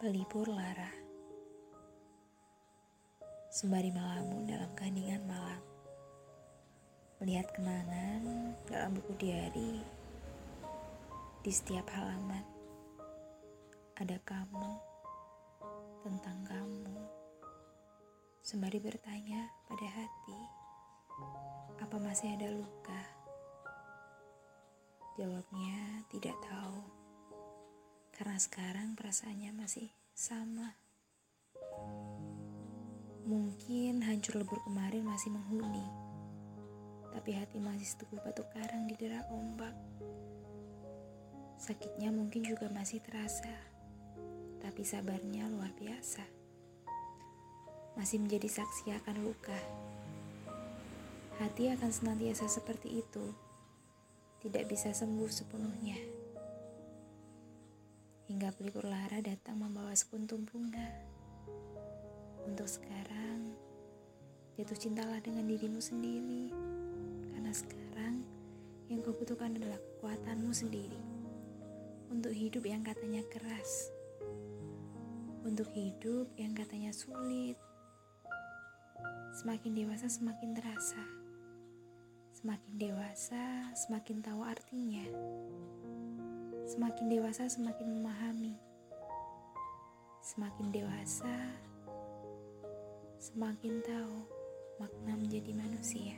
Pelipur lara. Sembari melamun dalam keheningan malam. Melihat kenangan dalam buku diari Di setiap halaman. Ada kamu Tentang kamu. Sembari bertanya pada hati Apa masih ada luka? Jawabnya tidak tahu karena sekarang perasaannya masih sama. Mungkin hancur lebur kemarin masih menghuni, tapi hati masih seteguh batu karang di dera ombak. Sakitnya mungkin juga masih terasa, tapi sabarnya luar biasa. Masih menjadi saksi akan luka. Hati akan senantiasa seperti itu, tidak bisa sembuh sepenuhnya hingga pelipur lara datang membawa sekuntum bunga. Untuk sekarang, jatuh cintalah dengan dirimu sendiri, karena sekarang yang kau butuhkan adalah kekuatanmu sendiri. Untuk hidup yang katanya keras, untuk hidup yang katanya sulit, semakin dewasa semakin terasa. Semakin dewasa, semakin tahu artinya. Semakin dewasa, semakin memahami. Semakin dewasa, semakin tahu makna menjadi manusia.